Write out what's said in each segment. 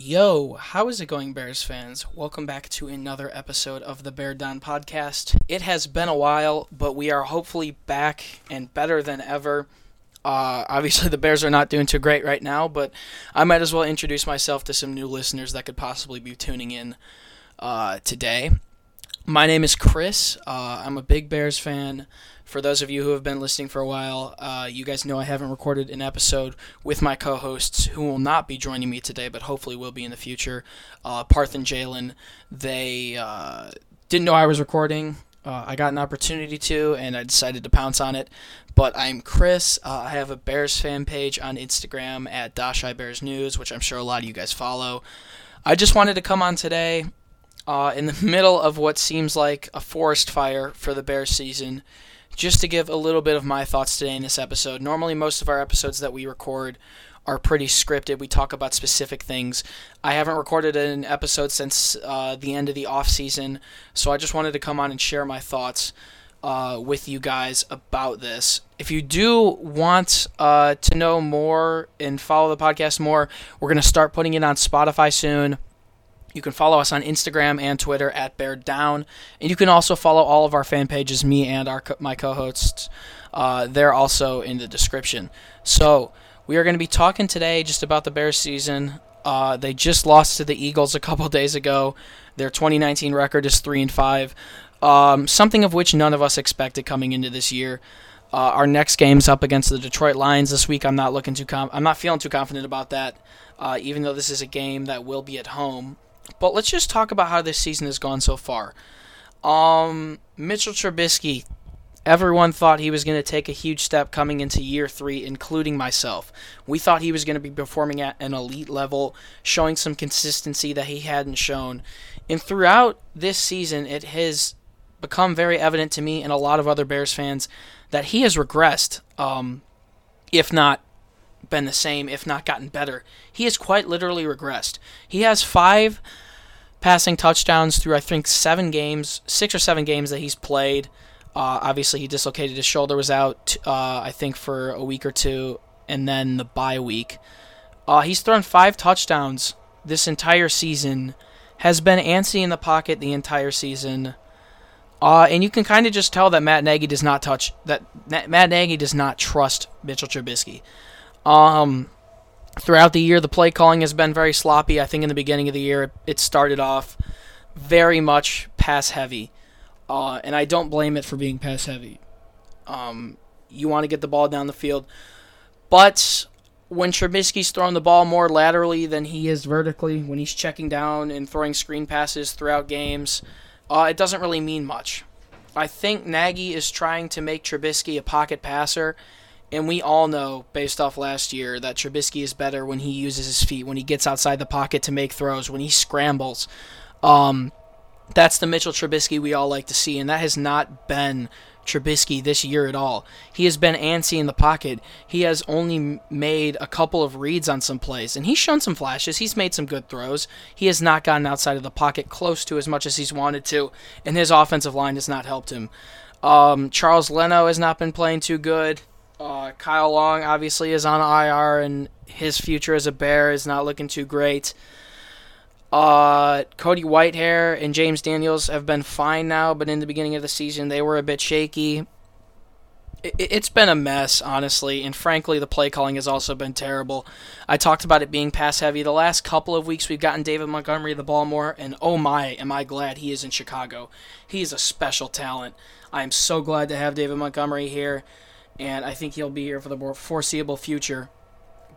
Yo, how is it going, Bears fans? Welcome back to another episode of the Bear Down podcast. It has been a while, but we are hopefully back and better than ever. Uh, obviously, the Bears are not doing too great right now, but I might as well introduce myself to some new listeners that could possibly be tuning in uh, today. My name is Chris. Uh, I'm a big Bears fan. For those of you who have been listening for a while, uh, you guys know I haven't recorded an episode with my co hosts who will not be joining me today, but hopefully will be in the future. Uh, Parth and Jalen, they uh, didn't know I was recording. Uh, I got an opportunity to, and I decided to pounce on it. But I'm Chris. Uh, I have a Bears fan page on Instagram at Dashai Bears News, which I'm sure a lot of you guys follow. I just wanted to come on today uh, in the middle of what seems like a forest fire for the Bears season just to give a little bit of my thoughts today in this episode. Normally, most of our episodes that we record are pretty scripted. We talk about specific things. I haven't recorded an episode since uh, the end of the off season, so I just wanted to come on and share my thoughts uh, with you guys about this. If you do want uh, to know more and follow the podcast more, we're going to start putting it on Spotify soon. You can follow us on Instagram and Twitter at Bear Down, and you can also follow all of our fan pages, me and our my co-hosts. Uh, they're also in the description. So we are going to be talking today just about the Bears season. Uh, they just lost to the Eagles a couple days ago. Their 2019 record is three and five, um, something of which none of us expected coming into this year. Uh, our next game's up against the Detroit Lions this week. I'm not looking too com- I'm not feeling too confident about that, uh, even though this is a game that will be at home. But let's just talk about how this season has gone so far. Um, Mitchell Trubisky, everyone thought he was going to take a huge step coming into year three, including myself. We thought he was going to be performing at an elite level, showing some consistency that he hadn't shown. And throughout this season, it has become very evident to me and a lot of other Bears fans that he has regressed, um, if not been the same, if not gotten better. He has quite literally regressed. He has five passing touchdowns through, I think, seven games, six or seven games that he's played. Uh, obviously, he dislocated his shoulder, was out, uh, I think, for a week or two, and then the bye week. Uh, he's thrown five touchdowns this entire season, has been antsy in the pocket the entire season. Uh, and you can kind of just tell that Matt Nagy does not touch that Matt Nagy does not trust Mitchell Trubisky. Um, throughout the year, the play calling has been very sloppy. I think in the beginning of the year, it started off very much pass heavy, uh, and I don't blame it for being pass heavy. Um, you want to get the ball down the field, but when Trubisky's throwing the ball more laterally than he is vertically, when he's checking down and throwing screen passes throughout games, uh, it doesn't really mean much. I think Nagy is trying to make Trubisky a pocket passer, and we all know, based off last year, that Trubisky is better when he uses his feet, when he gets outside the pocket to make throws, when he scrambles. Um, that's the Mitchell Trubisky we all like to see, and that has not been Trubisky this year at all. He has been antsy in the pocket. He has only made a couple of reads on some plays, and he's shown some flashes. He's made some good throws. He has not gotten outside of the pocket close to as much as he's wanted to, and his offensive line has not helped him. Um, Charles Leno has not been playing too good. Uh, Kyle Long obviously is on IR, and his future as a Bear is not looking too great. Uh, Cody Whitehair and James Daniels have been fine now, but in the beginning of the season they were a bit shaky. It, has been a mess, honestly, and frankly, the play calling has also been terrible. I talked about it being pass heavy. The last couple of weeks, we've gotten David Montgomery the ball more, and oh my, am I glad he is in Chicago. He is a special talent. I am so glad to have David Montgomery here and I think he'll be here for the foreseeable future.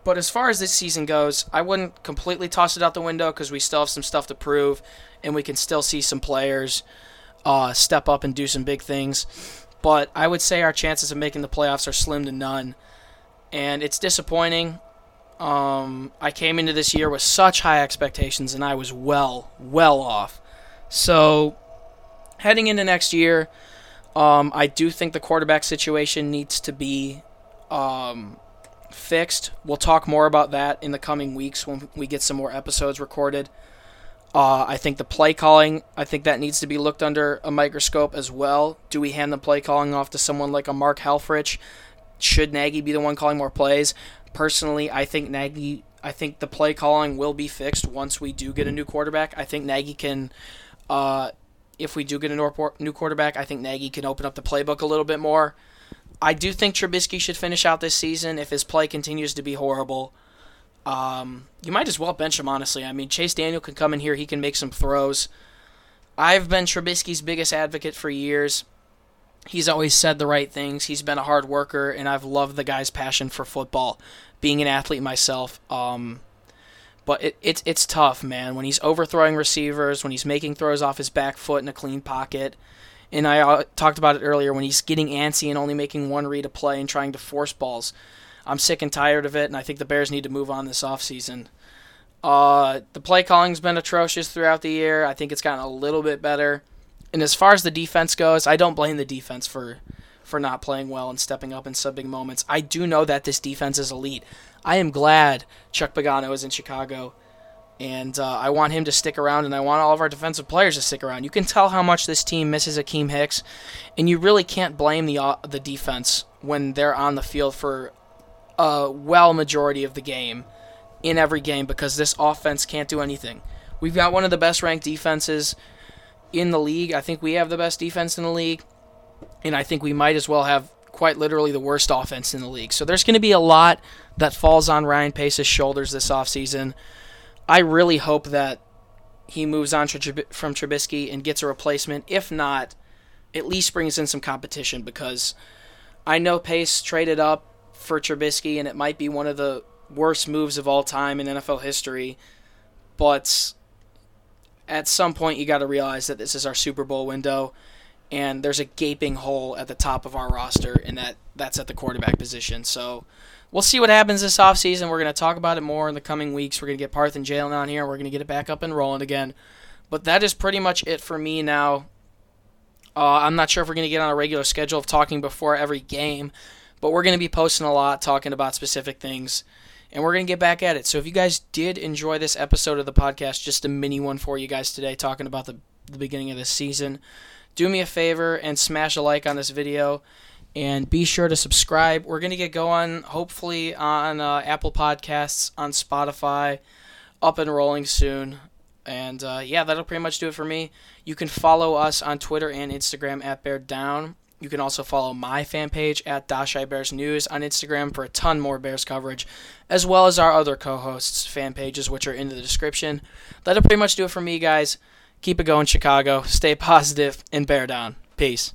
But as far as this season goes, I wouldn't completely toss it out the window because we still have some stuff to prove, and we can still see some players uh, step up and do some big things. But I would say our chances of making the playoffs are slim to none, and it's disappointing. Um, I came into this year with such high expectations, and I was well, well off. So, heading into next year, um, I do think the quarterback situation needs to be um, fixed. We'll talk more about that in the coming weeks when we get some more episodes recorded. Uh, I think the play calling, I think that needs to be looked under a microscope as well. Do we hand the play calling off to someone like a Mark Helfrich? Should Nagy be the one calling more plays? Personally, I think Nagy I think the play calling will be fixed once we do get a new quarterback. I think Nagy can, uh, if we do get a new quarterback, I think Nagy can open up the playbook a little bit more. I do think Trubisky should finish out this season if his play continues to be horrible. Um, you might as well bench him, honestly. I mean, Chase Daniel can come in here, he can make some throws. I've been Trubisky's biggest advocate for years. He's always said the right things. He's been a hard worker, and I've loved the guy's passion for football. Being an athlete myself, um, but it, it's it's tough, man. When he's overthrowing receivers, when he's making throws off his back foot in a clean pocket, and I uh, talked about it earlier when he's getting antsy and only making one read a play and trying to force balls. I'm sick and tired of it, and I think the Bears need to move on this offseason. Uh, the play calling's been atrocious throughout the year. I think it's gotten a little bit better. And as far as the defense goes, I don't blame the defense for for not playing well and stepping up in big moments. I do know that this defense is elite. I am glad Chuck Pagano is in Chicago, and uh, I want him to stick around, and I want all of our defensive players to stick around. You can tell how much this team misses Akiem Hicks, and you really can't blame the uh, the defense when they're on the field for a well majority of the game in every game because this offense can't do anything. We've got one of the best ranked defenses in the league. I think we have the best defense in the league, and I think we might as well have quite literally the worst offense in the league. So there's going to be a lot that falls on Ryan Pace's shoulders this offseason. I really hope that he moves on from Trubisky and gets a replacement. If not, at least brings in some competition because I know Pace traded up for Trubisky, and it might be one of the worst moves of all time in NFL history. But at some point, you got to realize that this is our Super Bowl window, and there's a gaping hole at the top of our roster, and that that's at the quarterback position. So we'll see what happens this offseason. We're going to talk about it more in the coming weeks. We're going to get Parth and Jalen on here. And we're going to get it back up and rolling again. But that is pretty much it for me now. Uh, I'm not sure if we're going to get on a regular schedule of talking before every game, but we're going to be posting a lot, talking about specific things, and we're going to get back at it. So if you guys did enjoy this episode of the podcast, just a mini one for you guys today, talking about the, the beginning of the season, do me a favor and smash a like on this video. And be sure to subscribe. We're going to get going, hopefully, on uh, Apple Podcasts, on Spotify, up and rolling soon. And uh, yeah, that'll pretty much do it for me. You can follow us on Twitter and Instagram at Bear Down. You can also follow my fan page at Dashai Bears News on Instagram for a ton more Bears coverage, as well as our other co-hosts' fan pages, which are in the description. That'll pretty much do it for me, guys. Keep it going, Chicago. Stay positive and bear down. Peace.